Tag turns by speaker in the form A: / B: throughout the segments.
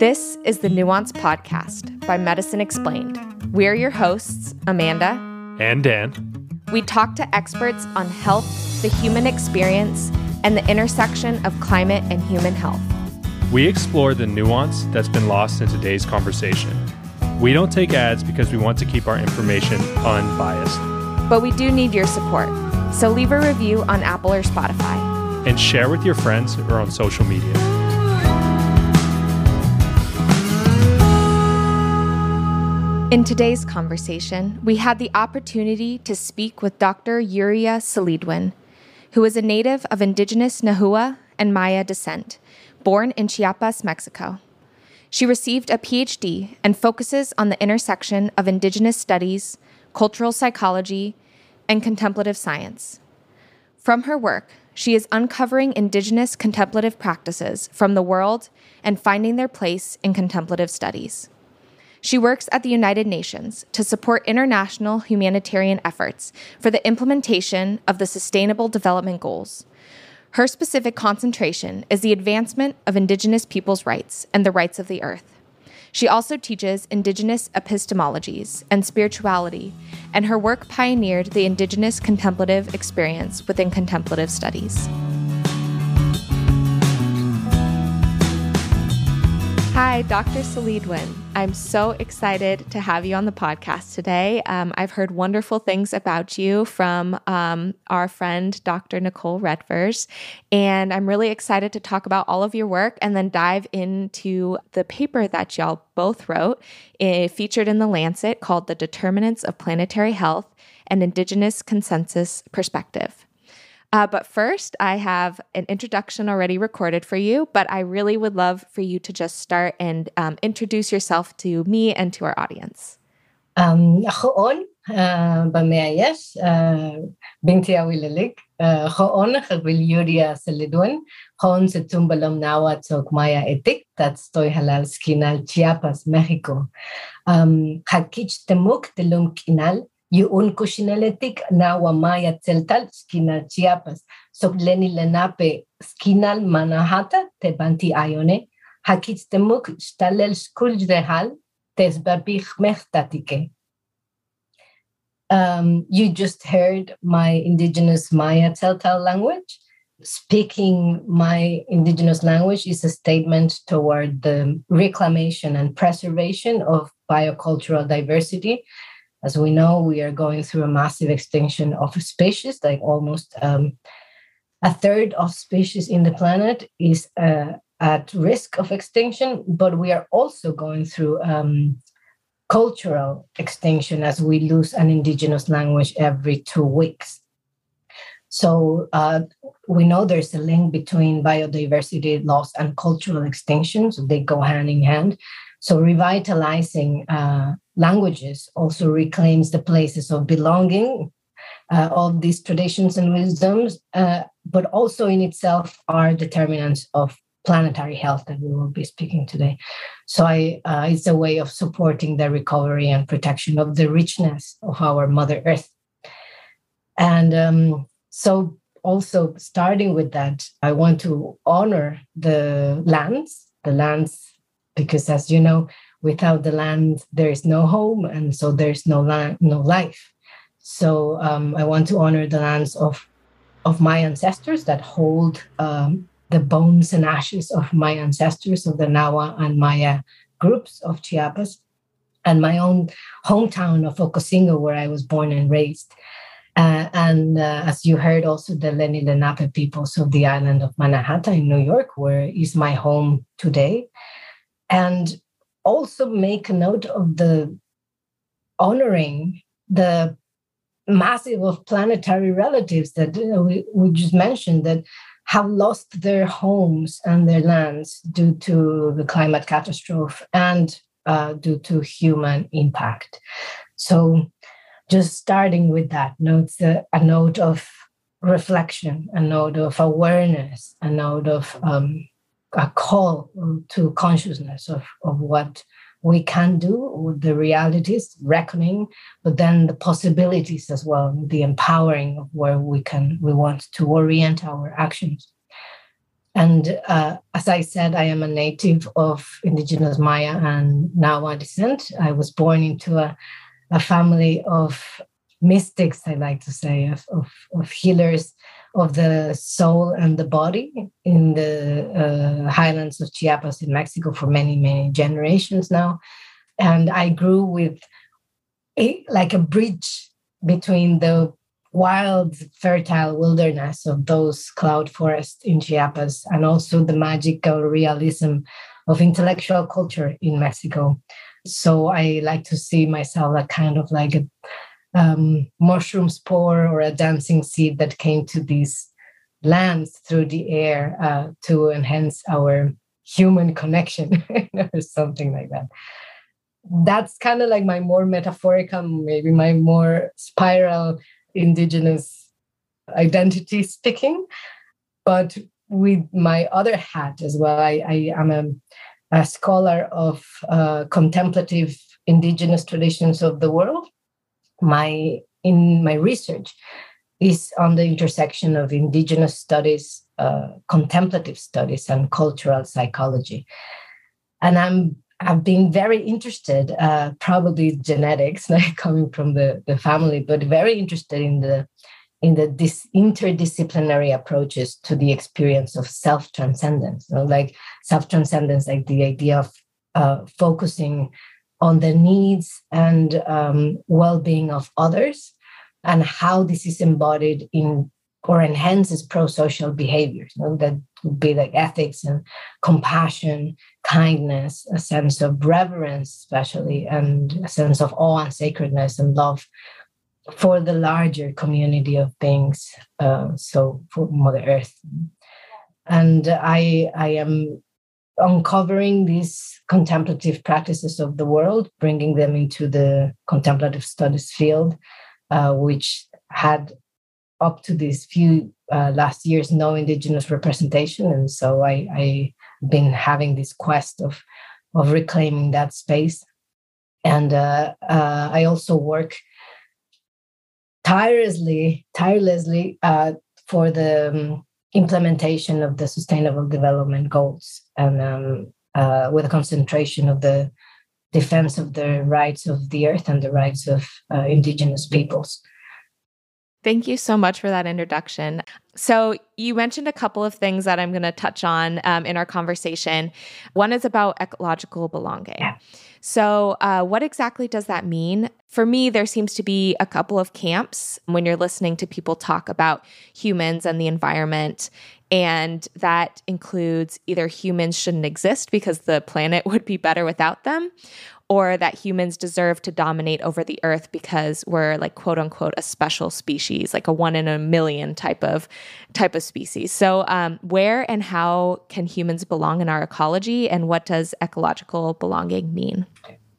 A: This is the Nuance Podcast by Medicine Explained. We're your hosts, Amanda
B: and Dan.
A: We talk to experts on health, the human experience, and the intersection of climate and human health.
B: We explore the nuance that's been lost in today's conversation. We don't take ads because we want to keep our information unbiased.
A: But we do need your support. So leave a review on Apple or Spotify.
B: And share with your friends or on social media.
A: In today's conversation, we had the opportunity to speak with Dr. Yuria Celidwen, who is a native of indigenous Nahua and Maya descent, born in Chiapas, Mexico. She received a PhD and focuses on the intersection of indigenous studies, cultural psychology, and contemplative science. From her work, she is uncovering indigenous contemplative practices from the world and finding their place in contemplative studies. She works at the United Nations to support international humanitarian efforts for the implementation of the Sustainable Development Goals. Her specific concentration is the advancement of Indigenous peoples' rights and the rights of the earth. She also teaches Indigenous epistemologies and spirituality, and her work pioneered the Indigenous contemplative experience within contemplative studies. Hi, Dr. Celidwen. I'm so excited to have you on the podcast today. Um, I've heard wonderful things about you from um, our friend, Dr. Nicole Redvers, and I'm really excited to talk about all of your work and then dive into the paper that y'all both wrote, uh, featured in The Lancet, called The Determinants of Planetary Health and Indigenous Consensus Perspective. Uh, but first, I have an introduction already recorded for you, but I really would love for you to just start and um, introduce yourself to me and to our audience.
C: Um, ako on, uh, bamayas, uh, binti awilalig, hoon, sa lidwan, hoon sa tumbalam nawat sa Maya etik, that's toy halal skinal Chiapas, Mexico. Um, hakich temuk telum kinal, yun ko sinaletik na wamaya tseltal skina Chiapas. So leni lenape skinal manahata te banti ayone. Hakits temuk stalel skulj rehal tes babich mechtatike. Um, you just heard my indigenous Maya Tzeltal language. Speaking my indigenous language is a statement toward the reclamation and preservation of biocultural diversity as we know, we are going through a massive extinction of species, like almost um, a third of species in the planet is uh, at risk of extinction, but we are also going through um, cultural extinction as we lose an indigenous language every two weeks. So uh, we know there's a link between biodiversity loss and cultural extinction, so they go hand in hand. So revitalizing uh, languages also reclaims the places of belonging uh, of these traditions and wisdoms, uh, but also in itself are determinants of planetary health that we will be speaking today. So I, uh, it's a way of supporting the recovery and protection of the richness of our Mother Earth. And um, so also starting with that, I want to honor the lands, the lands because as you know without the land there is no home and so there's no land no life so um, i want to honor the lands of of my ancestors that hold um, the bones and ashes of my ancestors of the Nahua and Maya groups of Chiapas and my own hometown of Ocosingo, where I was born and raised. Uh, and uh, as you heard, also the Lenni Lenape peoples of the island of Manhattan in New York, where is my home today and also make a note of the honoring the massive of planetary relatives that you know, we, we just mentioned that have lost their homes and their lands due to the climate catastrophe and uh, due to human impact. So, just starting with that, notes a, a note of reflection, a note of awareness, a note of um, a call to consciousness of, of what we can do with the realities, reckoning, but then the possibilities as well, the empowering of where we can we want to orient our actions. and uh, as I said, I am a native of indigenous Maya and Nahua descent. I was born into a, a family of mystics, I like to say, of, of, of healers of the soul and the body in the uh, highlands of Chiapas in Mexico for many, many generations now. And I grew with a, like a bridge between the wild, fertile wilderness of those cloud forests in Chiapas and also the magical realism of intellectual culture in Mexico. So I like to see myself a kind of like a um, mushroom spore or a dancing seed that came to these lands through the air uh, to enhance our human connection or something like that. That's kind of like my more metaphorical maybe my more spiral indigenous identity speaking. But with my other hat as well i, I am a, a scholar of uh, contemplative indigenous traditions of the world my in my research is on the intersection of indigenous studies uh, contemplative studies and cultural psychology. And i'm i've been very interested uh, probably genetics like coming from the, the family but very interested in the in the this interdisciplinary approaches to the experience of self transcendence you know, like self transcendence like the idea of uh, focusing on the needs and um, well-being of others and how this is embodied in or enhances pro-social behaviors you know, that would be like ethics and compassion kindness a sense of reverence especially and a sense of awe and sacredness and love for the larger community of beings uh, so for mother earth. And i i am uncovering these contemplative practices of the world, bringing them into the contemplative studies field, uh, which had up to these few uh, last years no indigenous representation, and so I, I been having this quest of of reclaiming that space, and uh, uh I also work tirelessly tirelessly uh, for the um, implementation of the sustainable development goals and um, uh, with a concentration of the defense of the rights of the earth and the rights of uh, indigenous peoples.
A: Thank you so much for that introduction. So, you mentioned a couple of things that I'm going to touch on um, in our conversation. One is about ecological belonging. Yeah. So, uh, what exactly does that mean? For me, there seems to be a couple of camps when you're listening to people talk about humans and the environment. And that includes either humans shouldn't exist because the planet would be better without them, or that humans deserve to dominate over the earth because we're like quote unquote a special species like a one in a million type of type of species. So um, where and how can humans belong in our ecology and what does ecological belonging mean?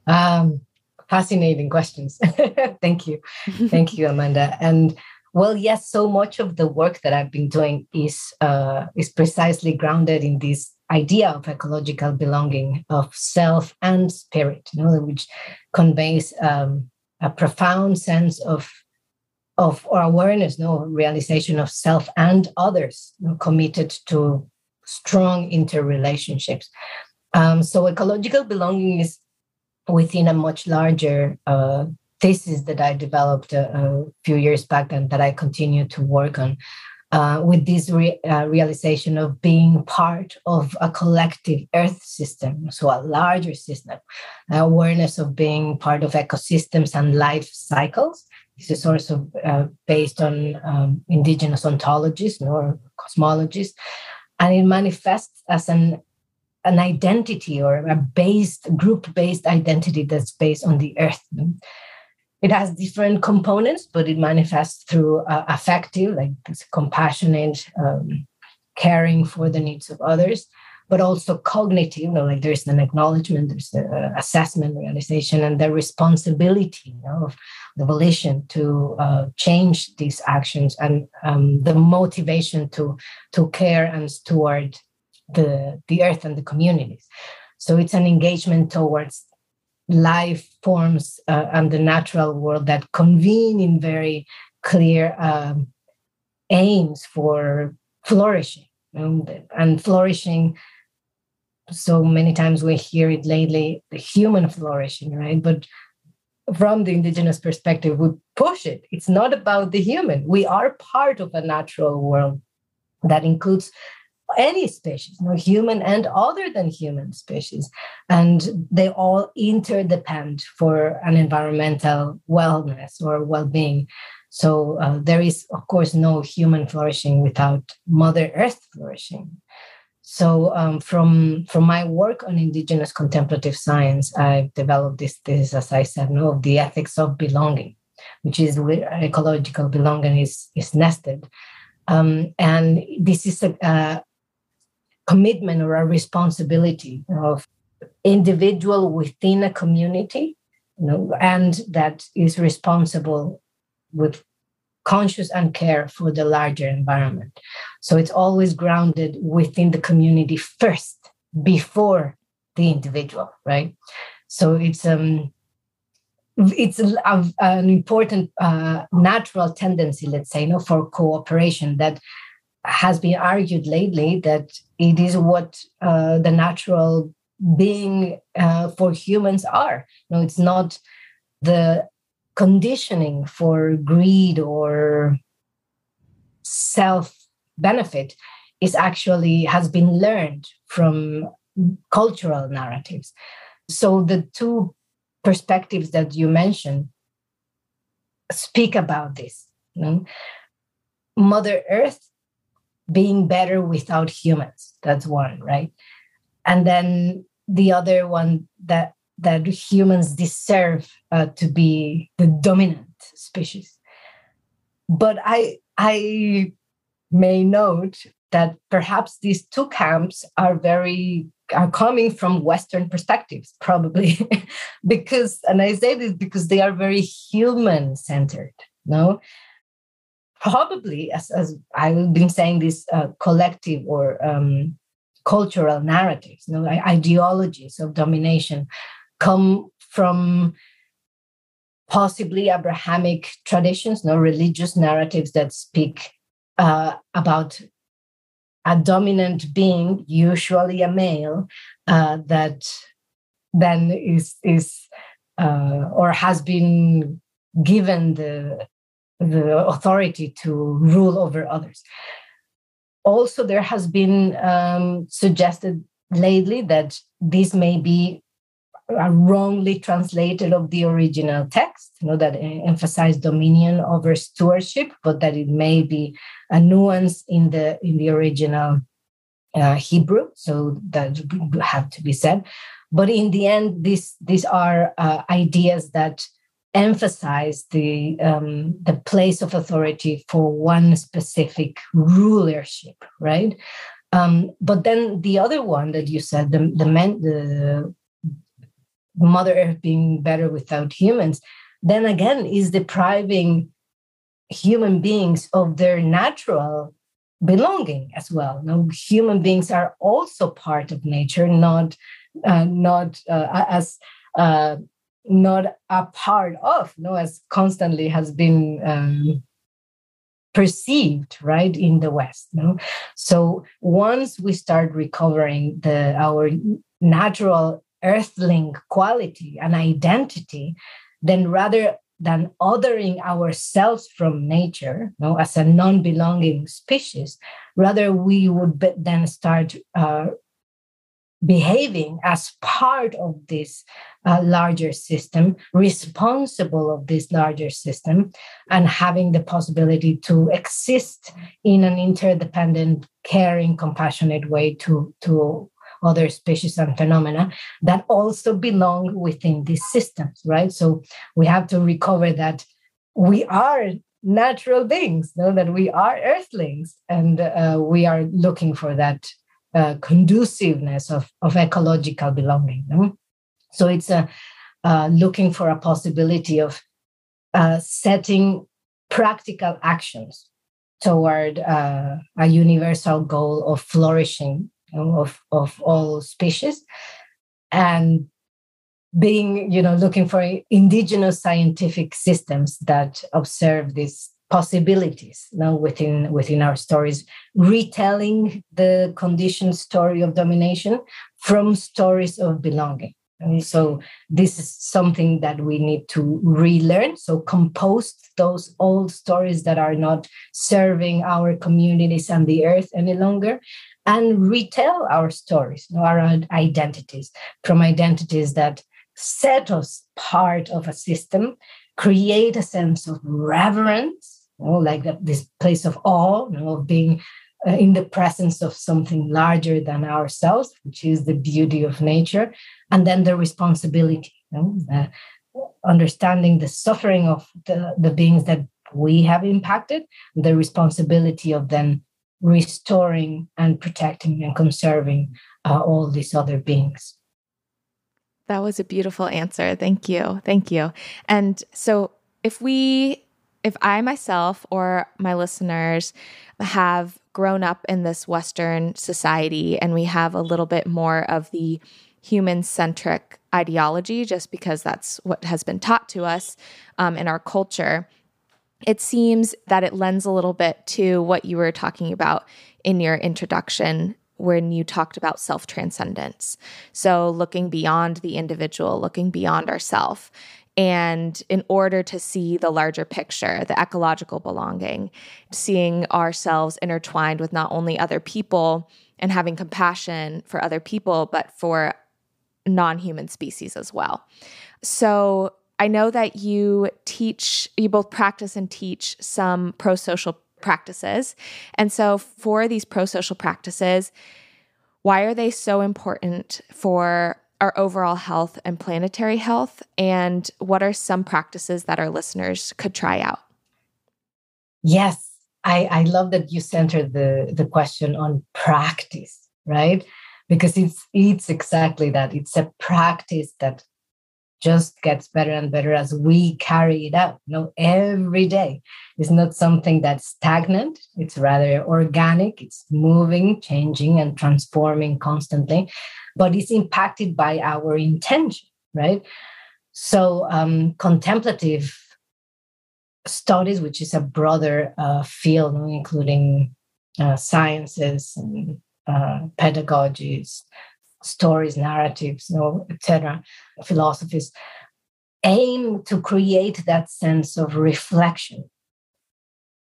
C: Um, fascinating questions. Thank you. Thank you amanda. And well yes so much of the work that i've been doing is uh, is precisely grounded in this idea of ecological belonging of self and spirit, you know, which conveys um, a profound sense of of or awareness, no realization of self and others, you know, committed to strong interrelationships. Um, so ecological belonging is within a much larger uh, thesis that I developed a, a, few years back and that I continue to work on, uh, with this re- uh, realization of being part of a collective earth system, so a larger system, awareness of being part of ecosystems and life cycles. This is also uh, based on um, indigenous ontologies or cosmologies, and it manifests as an an identity or a based group based identity that's based on the earth it has different components, but it manifests through uh, affective, like compassionate, um, caring for the needs of others, but also cognitive, you know, like there's an acknowledgement, there's the assessment, realization, and the responsibility you know, of the volition to uh, change these actions and um, the motivation to to care and steward the the earth and the communities. So it's an engagement towards life forms uh, and the natural world that convene in very clear um, aims for flourishing. Know, and flourishing so many times we hear it lately the human flourishing right? But from the indigenous perspective we push it. It's not about the human. We are part of a natural world that includes any species you know, human and other than human species and they all interdepend for an environmental wellness or well-being. So uh, there is of course no human flourishing without mother earth flourishing. So um, from from my work on indigenous contemplative science, I've developed this this as I said, no, of the ethics of belonging, which is where ecological belonging is is nested, um, and this is a, a commitment or a responsibility of individual within a community, you know, and that is responsible with conscious and care for the larger environment. So it's always grounded within the community first before the individual, right? So it's um it's a, a, an important uh, natural tendency, let's say, you know, for cooperation that has been argued lately that it is what uh, the natural being uh, for humans are. No, it's not the conditioning for greed or self benefit is actually has been learned from cultural narratives so the two perspectives that you mentioned speak about this you know? mother earth being better without humans that's one right and then the other one that that humans deserve uh, to be the dominant species. But I, I may note that perhaps these two camps are very are coming from Western perspectives, probably because, and I say this because they are very human centered. No, probably as, as I've been saying, this uh, collective or um, cultural narratives, you know, ideologies of domination come from possibly Abrahamic traditions, no religious narratives that speak uh, about a dominant being, usually a male, uh, that then is is uh, or has been given the the authority to rule over others. Also, there has been um, suggested lately that this may be wrongly translated of the original text, you know, that emphasize dominion over stewardship, but that it may be a nuance in the in the original uh, Hebrew, so that have to be said. But in the end, these these are uh, ideas that emphasize the um, the place of authority for one specific rulership, right? Um, but then the other one that you said, the the men, the Mother Earth being better without humans, then again is depriving human beings of their natural belonging as well. Now, human beings are also part of nature, not uh, not uh, as uh, not a part of, no, as constantly has been um, perceived, right, in the West. No, so once we start recovering the our natural earthling quality and identity, then rather than othering ourselves from nature know, as a non-belonging species, rather we would then start uh, behaving as part of this uh, larger system, responsible of this larger system, and having the possibility to exist in an interdependent, caring, compassionate way to, to other species and phenomena that also belong within these systems, right? So we have to recover that we are natural beings, know, that we are earthlings, and uh, we are looking for that uh, conduciveness of, of ecological belonging. You know? So it's a uh, looking for a possibility of uh, setting practical actions toward uh, a universal goal of flourishing of, of all species and being you know looking for indigenous scientific systems that observe this possibilities know, within within our stories retelling the conditioned story of domination from stories of belonging. And so this is something that we need to relearn. So compose those old stories that are not serving our communities and the earth any longer and retell our stories our identities from identities that set us part of a system create a sense of reverence, know, like this place of awe, you know, of being uh, in the presence of something larger than ourselves, which is the beauty of nature, and then the responsibility, you know, understanding the suffering of the, the beings that we have impacted, the responsibility of then restoring and protecting and conserving uh, all these other beings.
A: That was a beautiful answer. Thank you. Thank you. And so, if we, if I myself or my listeners have grown up in this Western society and we have a little bit more of the human centric ideology, just because that's what has been taught to us um, in our culture, it seems that it lends a little bit to what you were talking about in your introduction when you talked about self transcendence. So, looking beyond the individual, looking beyond ourself. And in order to see the larger picture, the ecological belonging, seeing ourselves intertwined with not only other people and having compassion for other people, but for non human species as well. So, I know that you teach, you both practice and teach some pro social practices. And so, for these pro social practices, why are they so important for our overall health and planetary health? And what are some practices that our listeners could try out?
C: Yes, I, I love that you centered the, the question on practice, right? Because it's it's exactly that. It's a practice that just gets better and better as we carry it out you know every day. It's not something that's stagnant. It's rather organic. It's moving changing and transforming constantly but it's impacted by our intention right? So um, contemplative studies which is a broader uh, field including uh, sciences and uh, pedagogies stories, narratives, you know, etc., philosophies, aim to create that sense of reflection.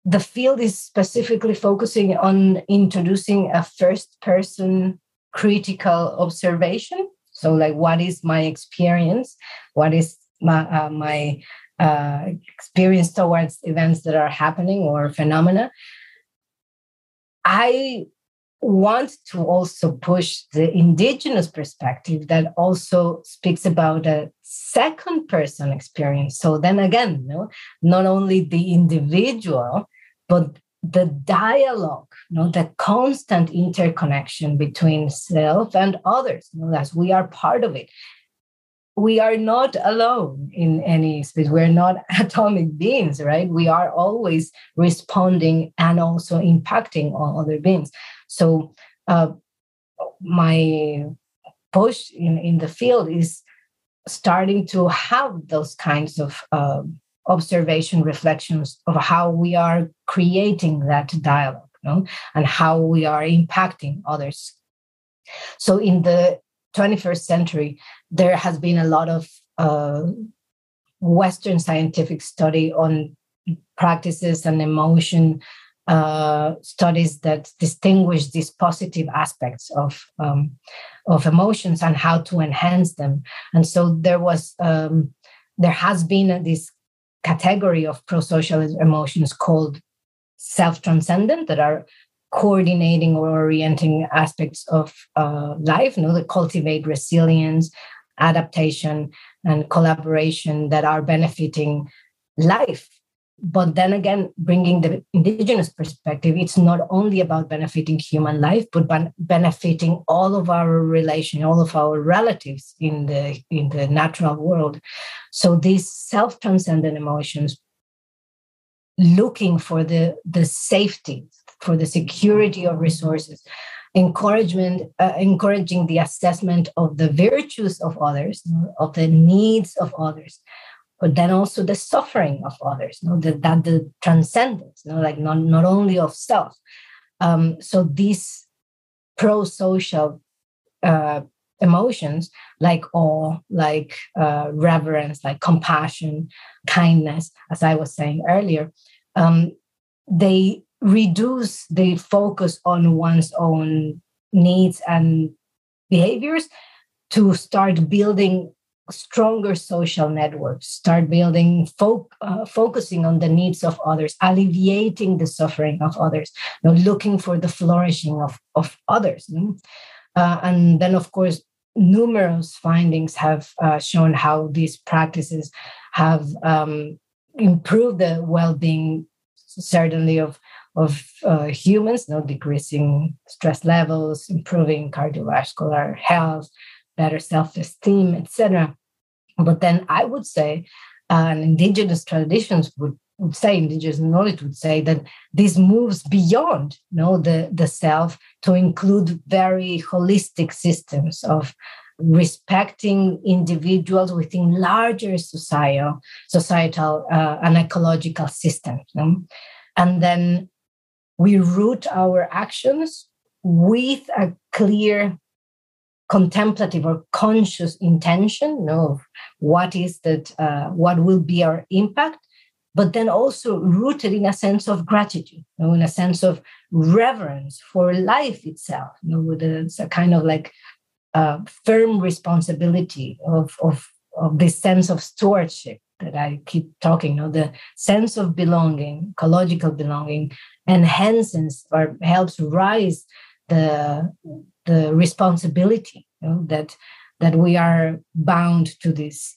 C: The field is specifically focusing on introducing a first person critical observation. So, like, what is my experience? What is my, uh, my uh, experience towards events that are happening or phenomena? I want to also push the indigenous perspective that also speaks about a second person experience so then again you know, not only the individual but the dialogue you know the constant interconnection between self and others you know, we are part of it we are not alone in any space. We're not atomic beings, right? We are always responding and also impacting on other beings. So uh, my push in, in the field is starting to have those kinds of uh, observation reflections of how we are creating that dialogue and how we are impacting others. So in the 21st century, there has been a lot of uh, Western scientific study on practices and emotion uh, studies that distinguish these positive aspects of um, of emotions and how to enhance them. And so there was um, there has been this category of pro-social emotions called self-transcendent that are coordinating or orienting aspects of uh, life, you know, that cultivate resilience, adaptation, and collaboration that are benefiting life but then again bringing the indigenous perspective it's not only about benefiting human life but benefiting all of our relation all of our relatives in the in the natural world. So these self-transcendent emotions looking for the the safety for the security of resources encouragement uh, encouraging the assessment of the virtues of others of the needs of others but then also the suffering of others, you know, that, that the transcendence, you know, like not, not only of self. Um, so these pro-social uh, emotions like awe, like uh, reverence, like compassion, kindness, as I was saying earlier, um, they reduce the focus on one's own needs and behaviors to start building stronger social networks start building uh, focusing on the needs of others alleviating the suffering of others you know, looking for the flourishing of, of others mm? uh, and then of course numerous findings have uh, shown how these practices have um, improved the well-being certainly of of uh, humans, you know, decreasing stress levels, improving cardiovascular health, better self-esteem, etc. But then I would say, uh, and indigenous traditions would, would say, indigenous knowledge would say that this moves beyond you know, the, the self to include very holistic systems of respecting individuals within larger societal, societal uh, and ecological systems. And then we root our actions with a clear contemplative or conscious intention of what is that uh, what will be our impact but then also rooted in a sense of gratitude you know, in a sense of reverence for life itself you know, with a, a kind of like uh, firm responsibility of, of, of this sense of stewardship that I keep talking, you know, the sense of belonging, ecological belonging, enhances or helps rise the the responsibility you know, that that we are bound to this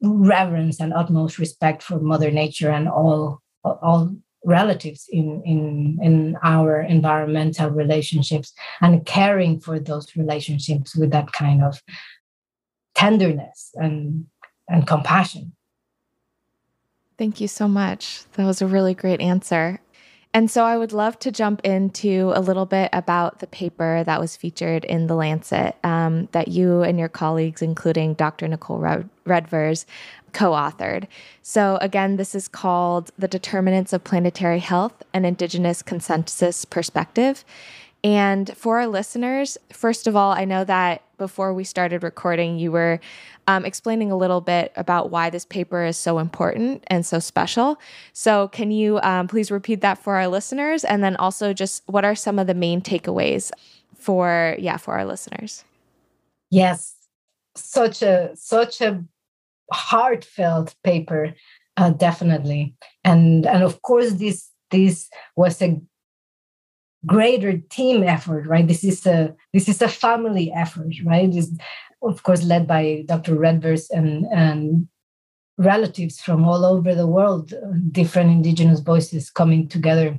C: reverence and utmost respect for mother nature and all all relatives in in in our environmental relationships and caring for those relationships with that kind of tenderness and and compassion.
A: Thank you so much. That was a really great answer and so I would love to jump into a little bit about the paper that was featured in The Lancet um, that you and your colleagues, including Dr. Nicole Redvers, co authored. So, again, this is called The Determinants of Planetary Health An Indigenous Consensus Perspective. And for our listeners, first of all, I know that before we started recording, you were um, explaining a little bit about why this paper is so important and so special. So, can you um, please repeat that for our listeners? And then also, just what are some of the main takeaways for, yeah, for our listeners?
C: Yes, such a such a heartfelt paper, uh, definitely, and and of course this this was a greater team effort right? This is a this is a family effort right? This of course led by dr redvers and and relatives from all over the world different indigenous voices coming together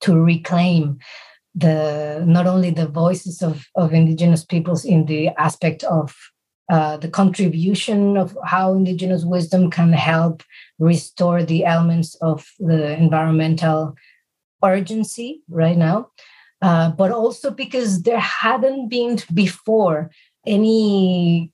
C: to reclaim the not only the voices of, of indigenous peoples in the aspect of uh, the contribution of how indigenous wisdom can help restore the elements of the environmental urgency right now, uh, but also because there hadn't been before any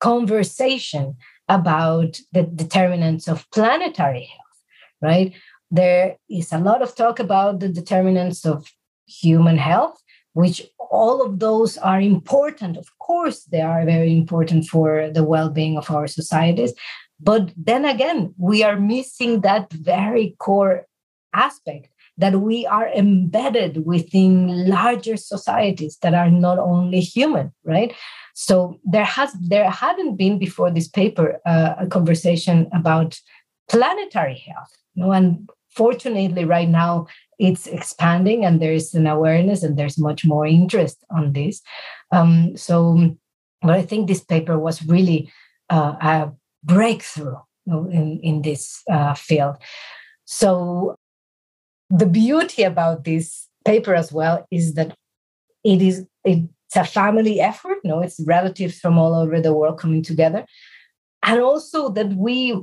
C: conversation about the determinants of planetary health, right? There is a lot of talk about the determinants of human health, which all of those are important. Of course, they are very important for the well being of our societies. But then again, we are missing that very core aspect that we are embedded within larger societies that are not only human right? So there has there hadn't been before this paper uh, a conversation about planetary health you know, and fortunately right now it's expanding and there's an awareness and there's much more interest on this. Um, so but i think this paper was really uh, a breakthrough in, in this uh, field. So the beauty about this paper as well is that it is it's a family effort no? It's relatives from all over the world coming together. And also that we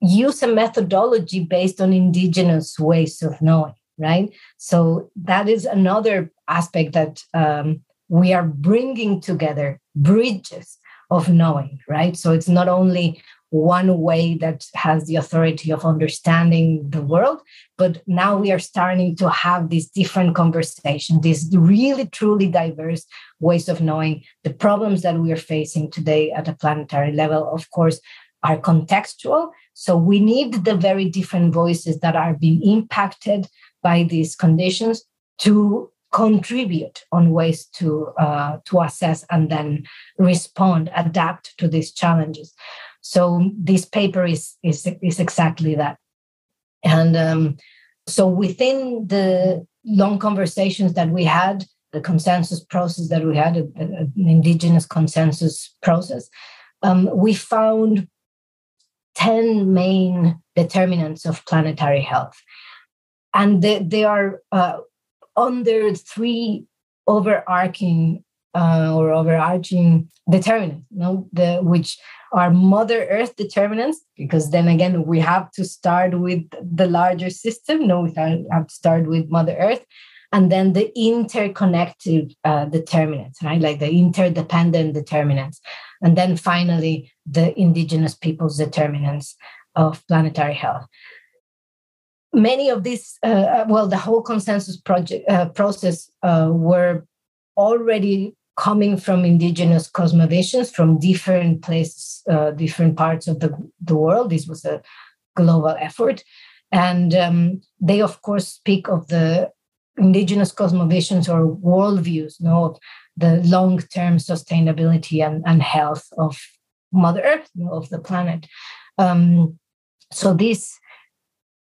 C: use a methodology based on indigenous ways of knowing right? So that is another aspect that um, we are bringing together bridges of knowing, right? So it's not only one way that has the authority of understanding the world, but now we are starting to have these different conversations, these really truly diverse ways of knowing the problems that we are facing today at a planetary level. Of course, are contextual. So we need the very different voices that are being impacted by these conditions to contribute on ways to uh, to assess and then respond, adapt to these challenges. So this paper is is, is exactly that. And um, so within the long conversations that we had, the consensus process that we had, an indigenous consensus process, um, we found 10 main determinants of planetary health. And they, they are uh, under three overarching uh, or overarching determinants, you know, the, which are Mother Earth determinants, because then again, we have to start with the larger system. No, we have to start with Mother Earth. And then the interconnected uh, determinants, right? Like the interdependent determinants. And then finally, the indigenous peoples determinants of planetary health. Many of these, uh, uh well, the whole consensus project uh, process uh, were already coming from indigenous cosmovisions from different places, uh, different parts of the, the world. This was a global effort. And um, they, of course, speak of the indigenous cosmovisions or worldviews, you know, of the long-term sustainability and, and health of Mother Earth, you know, of the planet. Um, so this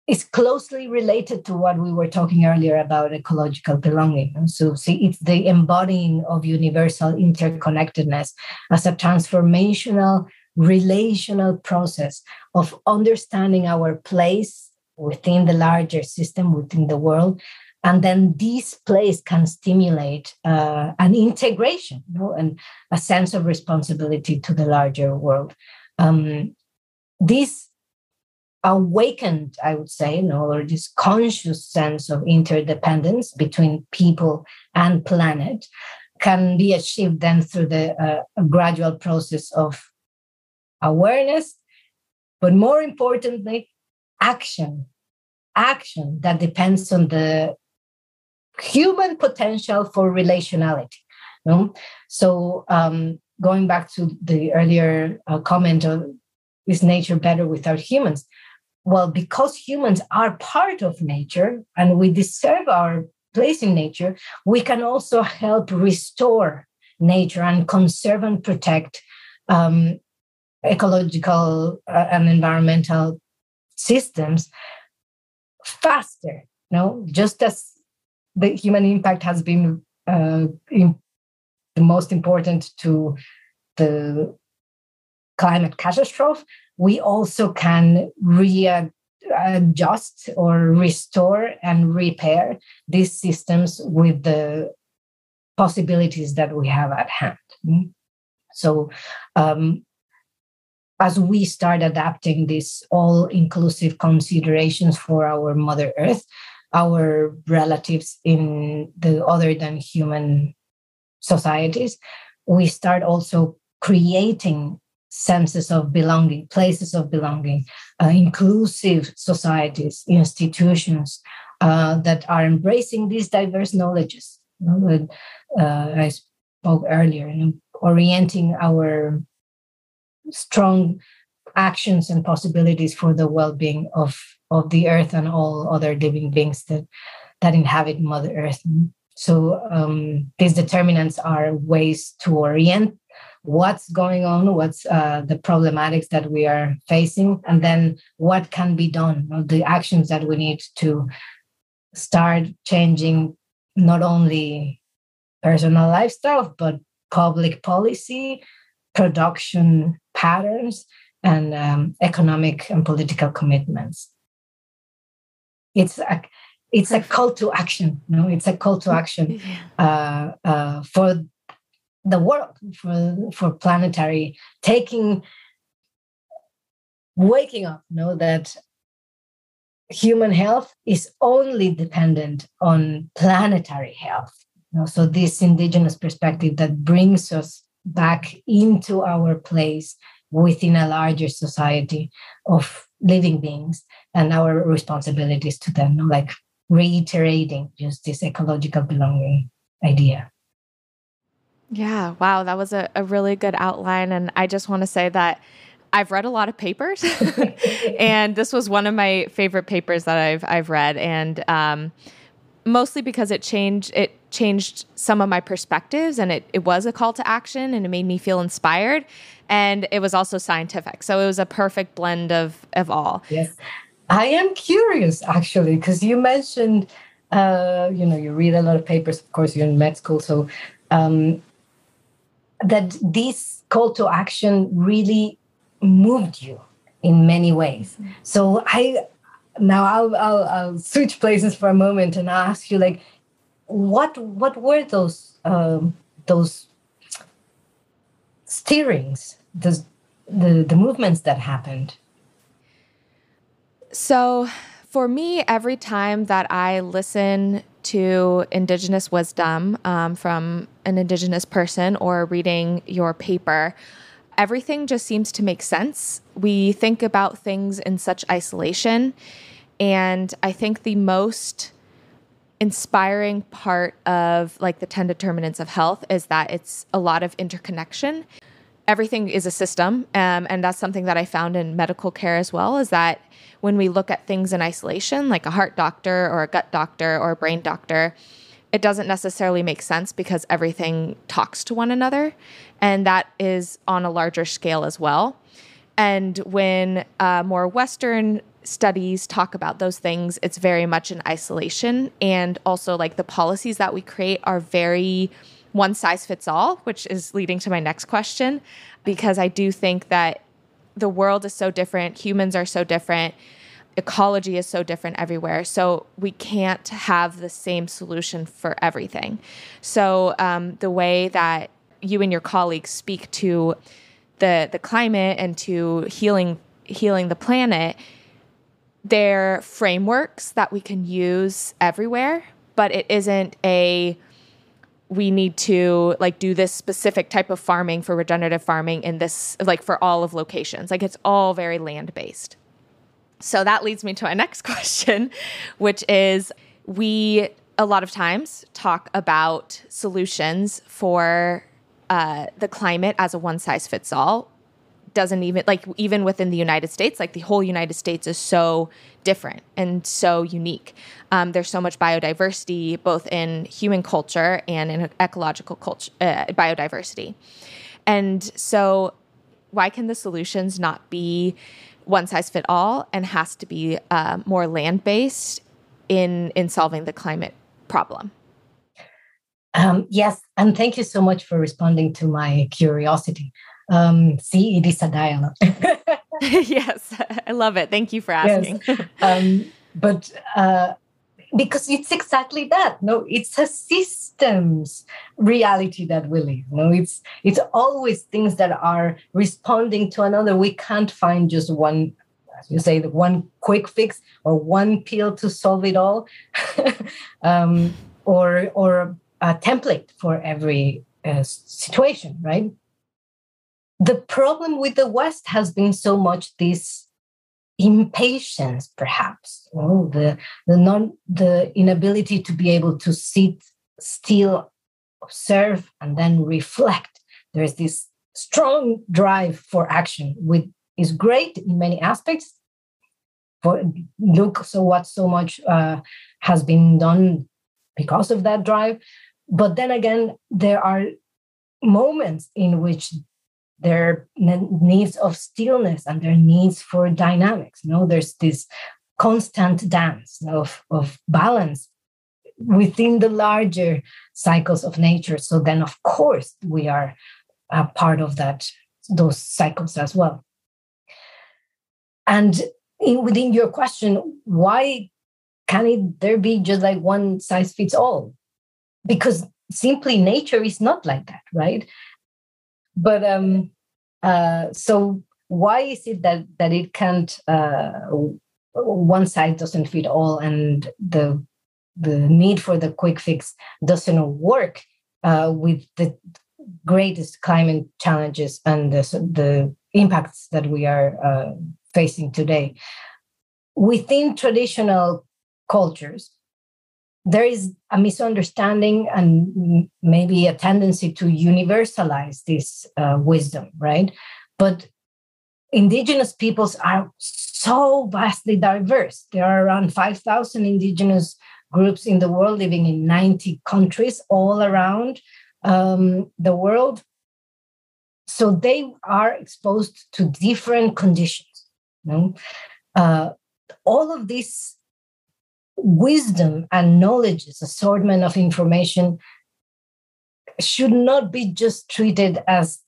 C: is closely related to what we were talking earlier about ecological belonging. So, see, it's the embodying of universal interconnectedness as a transformational, relational process of understanding our place within the larger system, within the world. And then this place can stimulate uh, an integration you know, and a sense of responsibility to the larger world. Um, this awakened, I would say, you know, or this conscious sense of interdependence between people and planet can be achieved then through the uh, gradual process of awareness, but more importantly, action. Action that depends on the human potential for relationality. So, um, going back to the earlier uh, comment of is nature better without humans? Well, because humans are part of nature and we deserve our place in nature, we can also help restore nature and conserve and protect um, ecological uh, and environmental systems faster. No, just as the human impact has been uh, in, the most important to the climate catastrophe, we also can readjust or restore and repair these systems with the possibilities that we have at hand. So, um, as we start adapting these all inclusive considerations for our Mother Earth, our relatives in the other than human societies, we start also creating senses of belonging, places of belonging, uh, inclusive societies, institutions uh, that are embracing these diverse knowledges. You know, uh, I spoke earlier, you know, orienting our strong actions and possibilities for the well-being of of the earth and all other living beings that that inhabit Mother Earth. So um, these determinants are ways to orient what's going on, what's uh, the problematics that we are facing, and then what can be done, the actions that we need to start changing not only personal lifestyle, but public policy, production patterns, and um, economic and political commitments. It's a it's a call to action. You know, it's a call to action uh, uh, for the world for for planetary taking waking up know that human health is only dependent on planetary health you know, so this indigenous perspective that brings us back into our place within a larger society of living beings and our responsibilities to them, like reiterating just this ecological belonging idea.
A: Yeah, wow, that was a, a really good outline. And I just want to say that I've read a lot of papers, and this was one of my favorite papers that I've I've read, and um, mostly because it changed it changed some of my perspectives, and it it was a call to action, and it made me feel inspired, and it was also scientific, so it was a perfect blend of of all.
C: Yes, I am curious actually because you mentioned, uh, you know, you read a lot of papers. Of course, you're in med school, so um, that this call to action really moved you in many ways. So I now I'll, I'll, I'll switch places for a moment and ask you like, what what were those um, those steerings, the, the the movements that happened?
A: So for me, every time that I listen to Indigenous wisdom um, from an Indigenous person or reading your paper, everything just seems to make sense. We think about things in such isolation. And I think the most inspiring part of like the 10 determinants of health is that it's a lot of interconnection. Everything is a system. Um, and that's something that I found in medical care as well is that when we look at things in isolation, like a heart doctor or a gut doctor or a brain doctor, it doesn't necessarily make sense because everything talks to one another. And that is on a larger scale as well. And when uh, more Western studies talk about those things, it's very much in isolation. And also, like the policies that we create are very one size fits all, which is leading to my next question, because I do think that the world is so different, humans are so different, ecology is so different everywhere. So we can't have the same solution for everything. So um, the way that you and your colleagues speak to the the climate and to healing healing the planet, they're frameworks that we can use everywhere, but it isn't a we need to like do this specific type of farming for regenerative farming in this like for all of locations. Like it's all very land based so that leads me to my next question which is we a lot of times talk about solutions for uh, the climate as a one size fits all doesn't even like even within the United States, like the whole United States is so different and so unique. Um, there's so much biodiversity, both in human culture and in ecological culture, uh, biodiversity. And so, why can the solutions not be one size fit all and has to be uh, more land based in in solving the climate problem?
C: Um, yes, and thank you so much for responding to my curiosity. Um, see, it is a dialogue.
A: yes, I love it. Thank you for asking.
C: Yes. Um, but uh, because it's exactly that. No, it's a systems reality that we live. No, it's it's always things that are responding to another. We can't find just one as you say, the one quick fix or one pill to solve it all, um, or or a template for every uh, situation, right? The problem with the West has been so much this impatience, perhaps, know, the the non the inability to be able to sit still, observe, and then reflect. There's this strong drive for action, which is great in many aspects. For look, so what so much uh, has been done because of that drive, but then again, there are moments in which their needs of stillness and their needs for dynamics. You know, there's this constant dance of, of balance within the larger cycles of nature. So then, of course, we are a part of that those cycles as well. And in, within your question, why can it there be just like one size fits all? Because simply nature is not like that, right? But um, uh, so why is it that that it can't uh, one size doesn't fit all, and the the need for the quick fix doesn't work uh, with the greatest climate challenges and the, the impacts that we are uh, facing today. Within traditional cultures, there is a misunderstanding and maybe a tendency to universalize this uh, wisdom, right? But indigenous peoples are so vastly diverse. There are around 5,000 indigenous groups in the world living in 90 countries all around um, the world. So they are exposed to different conditions. You know? uh, all of this wisdom and knowledge, assortment of information, should not be just treated as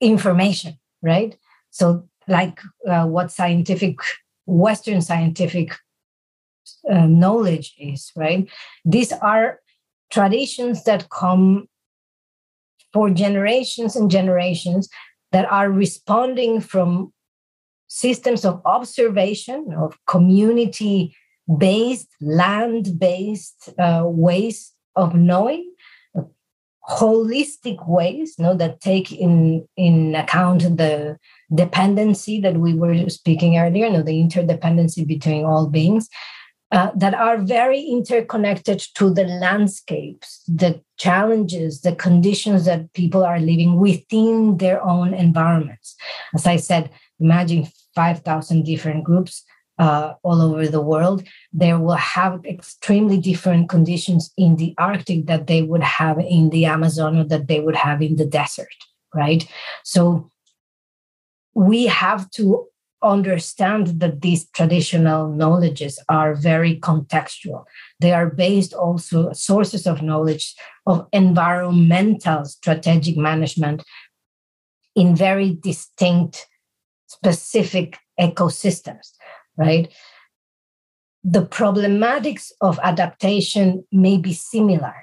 C: information, right? So, like uh, what scientific, Western scientific uh, knowledge is, right? These are traditions that come for generations and generations that are responding from systems of observation of community based land based uh, ways of knowing holistic ways you know, that take in in account the dependency that we were speaking earlier you know, the interdependency between all beings uh, that are very interconnected to the landscapes, the challenges, the conditions that people are living within their own environments. As I said, imagine 5,000 different groups uh, all over the world. They will have extremely different conditions in the Arctic that they would have in the Amazon or that they would have in the desert, right? So we have to understand that these traditional knowledges are very contextual. They are based also sources of knowledge of environmental strategic management in very distinct, specific ecosystems, right? The problematics of adaptation may be similar,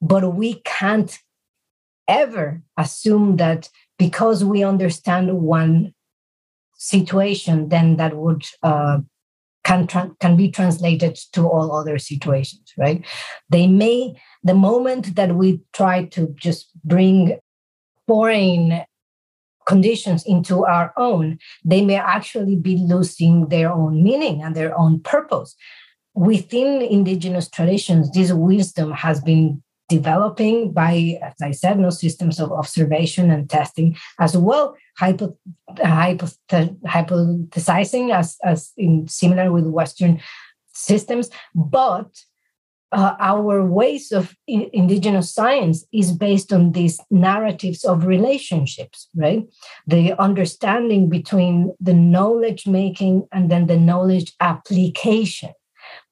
C: but we can't ever assume that because we understand one situation, then that would uh, can tra- can be translated to all other situations, right? They may the moment that we try to just bring foreign conditions into our own, they may actually be losing their own meaning and their own purpose. Within indigenous traditions, this wisdom has been developing by, as I said, no systems of observation and testing, as well hypo, hypo, hypothesizing as, as in similar with Western systems, but uh, our ways of indigenous science is based on these narratives of relationships right the understanding between the knowledge making and then the knowledge application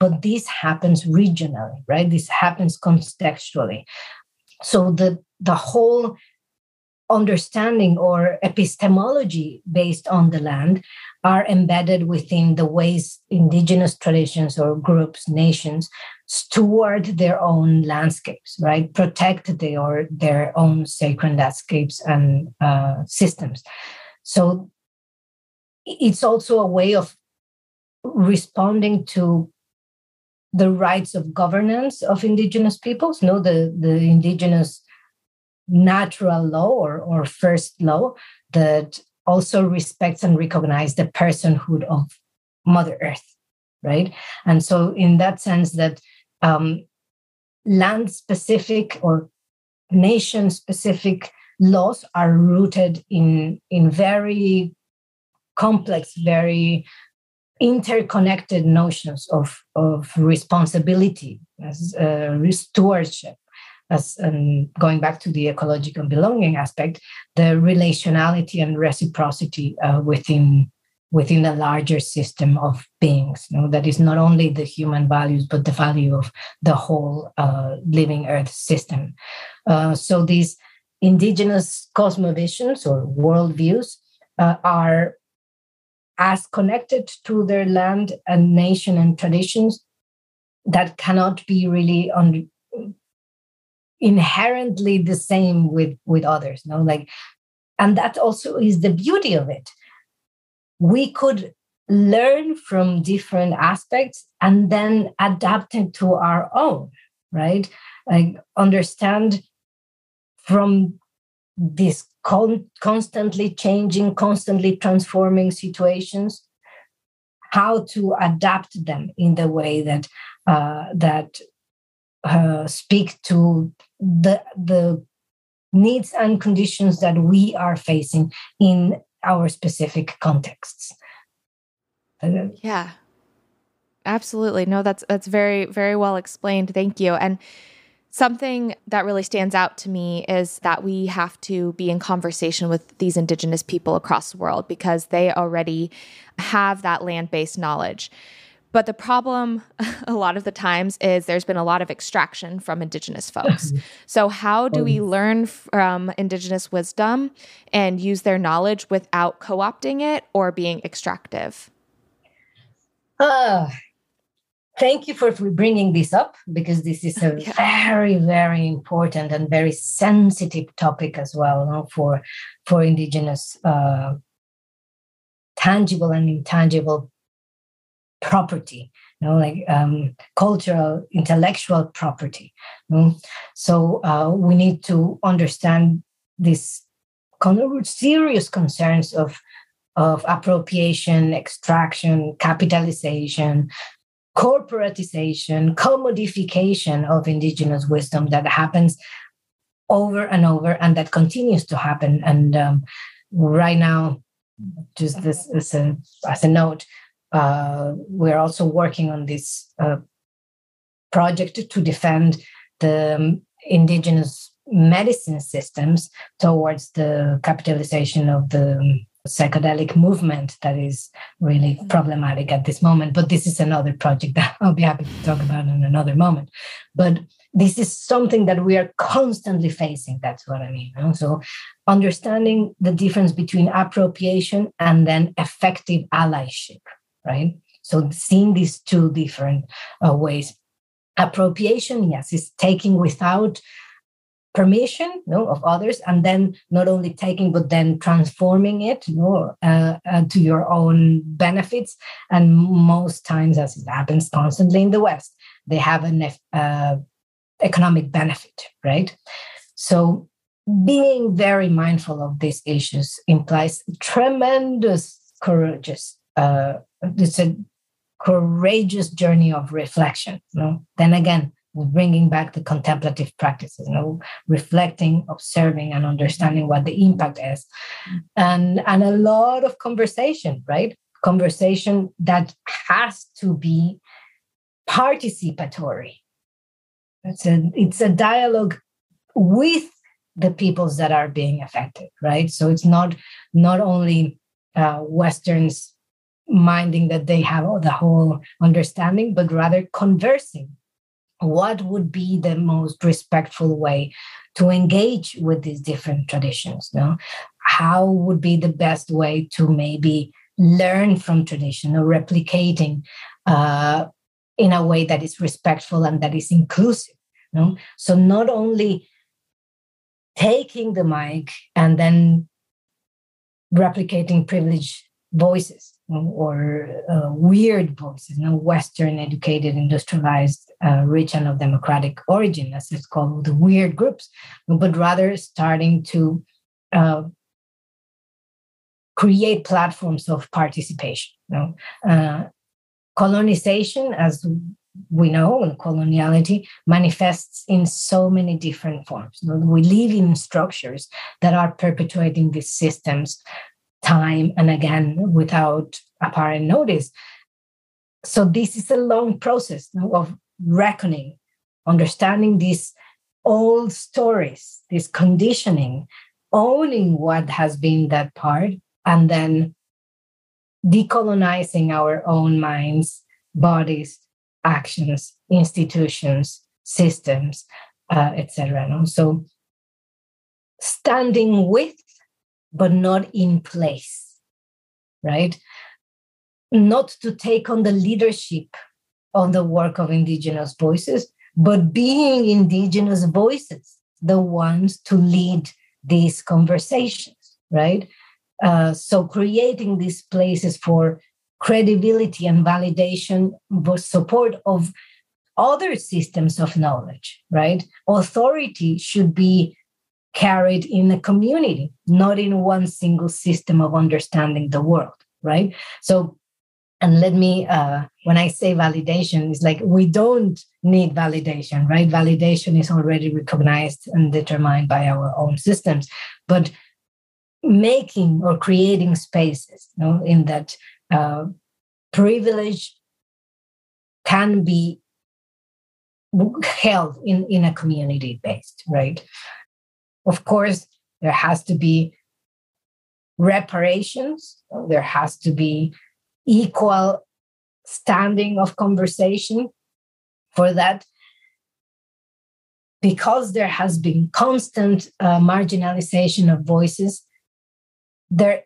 C: but this happens regionally, right? This happens contextually. So the the whole understanding or epistemology based on the land are embedded within the ways indigenous traditions or groups nations steward their own landscapes right? Protect their their own sacred landscapes and uh, systems. So it's also a way of responding to the rights of governance of indigenous peoples, no, the, the indigenous natural law or, or first law that also respects and recognizes the personhood of Mother Earth, right? And so, in that sense, that um, land specific or nation specific laws are rooted in in very complex, very interconnected notions of, of responsibility as uh, stewardship as um, going back to the ecological belonging aspect the relationality and reciprocity uh, within within a larger system of beings you know, that is not only the human values but the value of the whole uh, living earth system. Uh, so these indigenous cosmovisions or worldviews uh, are as connected to their land and nation and traditions that cannot be really on inherently the same with with others no like and that also is the beauty of it. We could learn from different aspects and then adapt it to our own right? Like understand from these con- constantly changing, constantly transforming situations, how to adapt them in the way that uh, that uh, speak to the the needs and conditions that we are facing in our specific contexts.
A: Yeah. Absolutely. No, that's that's very very well explained. Thank you. And something that really stands out to me is that we have to be in conversation with these indigenous people across the world because they already have that land-based knowledge. But the problem a lot of the times is there's been a lot of extraction from Indigenous folks. so, how do we learn from Indigenous wisdom and use their knowledge without co opting it or being extractive?
C: Uh, thank you for bringing this up because this is a yeah. very, very important and very sensitive topic as well no, for, for Indigenous uh, tangible and intangible property you know like um, cultural intellectual property you know? so uh, we need to understand this serious concerns of of appropriation extraction capitalization corporatization commodification of indigenous wisdom that happens over and over and that continues to happen and um, right now just this as a, as a note uh, we're also working on this uh, project to defend the um, indigenous medicine systems towards the capitalization of the um, psychedelic movement that is really problematic at this moment. But this is another project that I'll be happy to talk about in another moment. But this is something that we are constantly facing. That's what I mean. So, understanding the difference between appropriation and then effective allyship right? So seeing these two different uh, ways. Appropriation, yes, is taking without permission know, of others, and then not only taking but then transforming it you know, uh, uh, to your own benefits. And most times, as it happens constantly in the West, they have an uh, economic benefit, right? So being very mindful of these issues implies tremendous courageous uh, it's a courageous journey of reflection. You know? Then again, bringing back the contemplative practices, you know, reflecting, observing, and understanding what the impact is, and and a lot of conversation, right? Conversation that has to be participatory. It's a it's a dialogue with the peoples that are being affected, right? So it's not not only uh, Westerns minding that they have the whole understanding, but rather conversing. What would be the most respectful way to engage with these different traditions? No? How would be the best way to maybe learn from tradition or replicating uh, in a way that is respectful and that is inclusive? No? So not only taking the mic and then replicating privileged voices or uh, weird voices, you know, Western educated, industrialized, uh, rich and of democratic origin, as it's called, the weird groups, but rather starting to uh, create platforms of participation. You know? Uh, colonization, as we know, and coloniality manifests in so many different forms. You know, we live in structures that are perpetuating these systems time and again without apparent notice. So this is a long process of reckoning, understanding these old stories, this conditioning, owning what has been that part, and then decolonizing our own minds, bodies, actions, institutions, systems, uh, etc. So standing with but not in place, right? Not to take on the leadership of the work of Indigenous voices, but being Indigenous voices, the ones to lead these conversations, right? Uh, so creating these places for credibility and validation, but support of other systems of knowledge, right? Authority should be carried in a community, not in one single system of understanding the world, right? So, and let me, uh, when I say validation, it's like we don't need validation, right? Validation is already recognized and determined by our own systems. But making or creating spaces you know, in that uh, privilege can be held in, in a community based, right? Of course, there has to be reparations, there has to be equal standing of conversation for that. Because there has been constant uh, marginalization of voices, there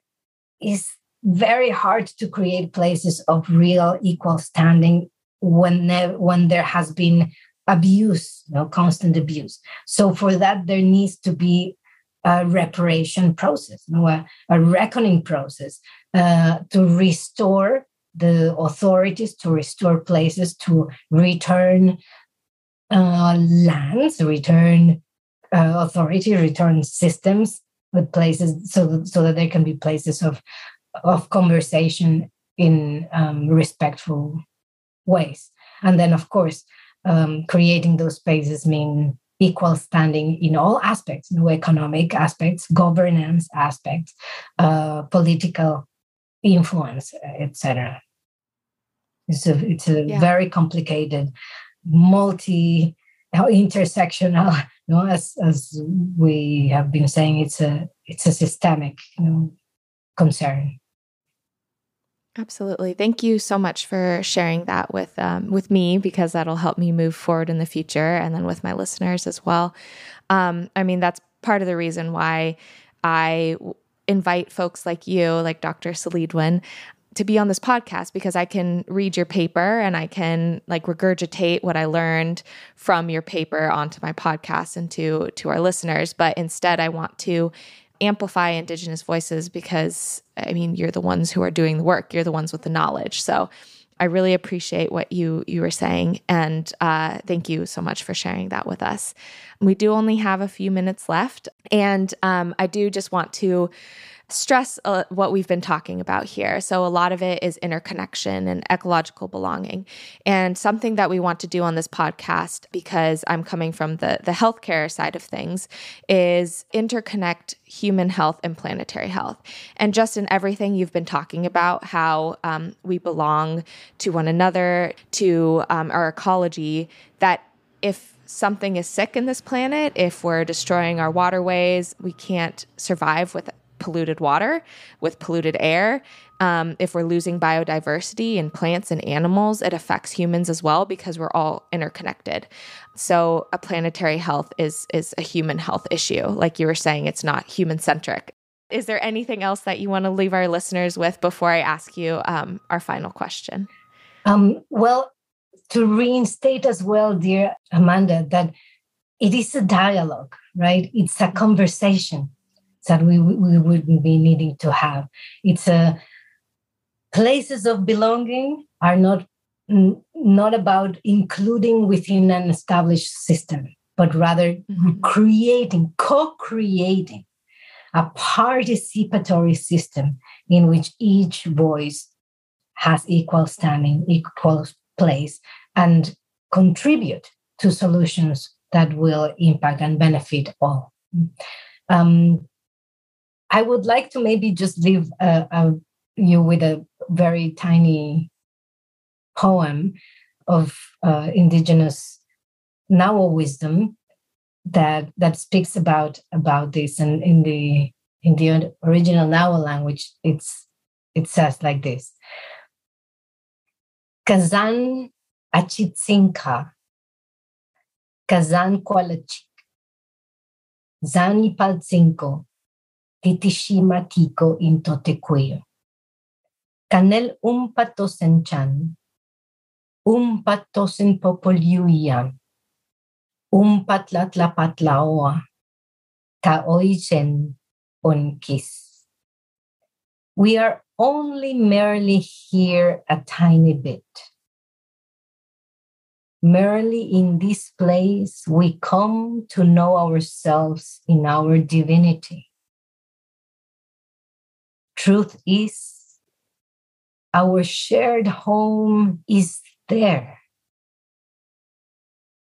C: is very hard to create places of real equal standing when when there has been abuse, you know, constant abuse. So for that, there needs to be a reparation process, you know, a, a reckoning process uh, to restore the authorities, to restore places, to return uh, lands, return uh, authority, return systems with places, so that, so that there can be places of of conversation in um, respectful ways. And then, of course, um, creating those spaces mean equal standing in all aspects, you know, economic aspects, governance aspects, uh, political influence, etc. It's a it's a yeah. very complicated, multi uh, intersectional. You know, as as we have been saying, it's a it's a systemic you know, concern.
A: Absolutely. Thank you so much for sharing that with um, with me because that'll help me move forward in the future and then with my listeners as well. Um, I mean, that's part of the reason why I invite folks like you, like Dr. Celidwen, to be on this podcast because I can read your paper and I can like regurgitate what I learned from your paper onto my podcast and to to our listeners. But instead, I want to amplify indigenous voices because I mean you're the ones who are doing the work. You're the ones with the knowledge. So I really appreciate what you you were saying, and uh, thank you so much for sharing that with us. We do only have a few minutes left, and um, I do just want to stress uh, what we've been talking about here. So, a lot of it is interconnection and ecological belonging. And something that we want to do on this podcast, because I'm coming from the, the healthcare side of things, is interconnect human health and planetary health. And just in everything you've been talking about, how um, we belong to one another, to um, our ecology, that if something is sick in this planet, if we're destroying our waterways, we can't survive with polluted water, with polluted air. Um, if we're losing biodiversity in plants and animals, it affects humans as well because we're all interconnected. So, a planetary health is is a human health issue. Like you were saying, it's not human centric. Is there anything else that you want to leave our listeners with before I ask you um, our final question?
C: Um, well, to reinstate as well, dear Amanda, that it is a dialogue, right? It's a conversation that we, we would be needing to have. It's a places of belonging are not not about including within an established system, but rather mm-hmm. creating, co-creating a participatory system in which each voice has equal standing, equal place, and contribute to solutions that will impact and benefit all. Um, I would like to maybe just leave uh, uh, you with a very tiny poem of uh, indigenous Nahuatl wisdom that that speaks about about this. And in the in the original Nahuatl language it's it says like this. Kazan achitzinka Kazan kwalachik. Zani palzinko titishima tiko in totequeo. Canel umpatosen chan, umpatosen popoliuia, umpatlatlapatlaoa, ka oichen onkis. We are only merely here a tiny bit. Merely in this place, we come to know ourselves in our divinity. Truth is, our shared home is there,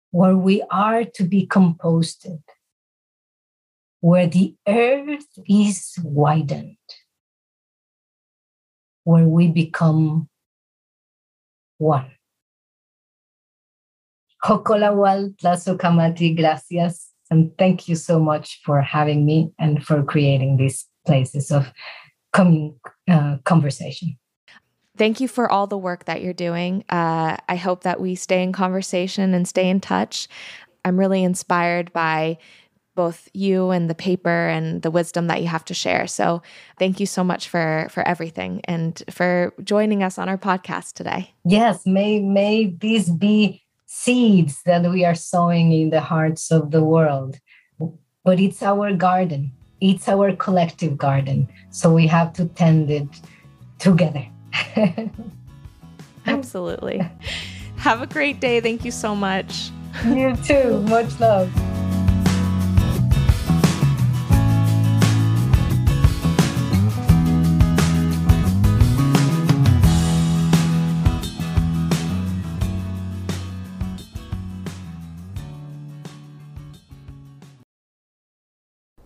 C: where we are to be composted, where the earth is widened, where we become one. Hokolawal Tlazokamati, gracias. And thank you so much for having me and for creating these places of commun- uh, conversation.
A: Thank you for all the work that you're doing. Uh, I hope that we stay in conversation and stay in touch. I'm really inspired by both you and the paper and the wisdom that you have to share. So thank you so much for for everything and for joining us on our podcast today.
C: Yes, may may these be seeds that we are sowing in the hearts of the world. But it's our garden. It's our collective garden. So we have to tend it together.
A: Absolutely. Have a great day. Thank you so much.
C: You too. Much love.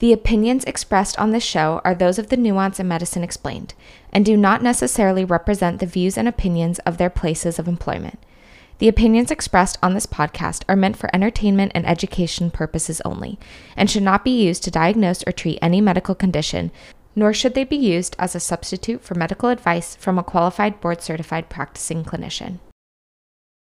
A: The opinions expressed on this show are those of the Nuance in Medicine Explained and do not necessarily represent the views and opinions of their places of employment. The opinions expressed on this podcast are meant for entertainment and education purposes only and should not be used to diagnose or treat any medical condition, nor should they be used as a substitute for medical advice from a qualified board certified practicing clinician.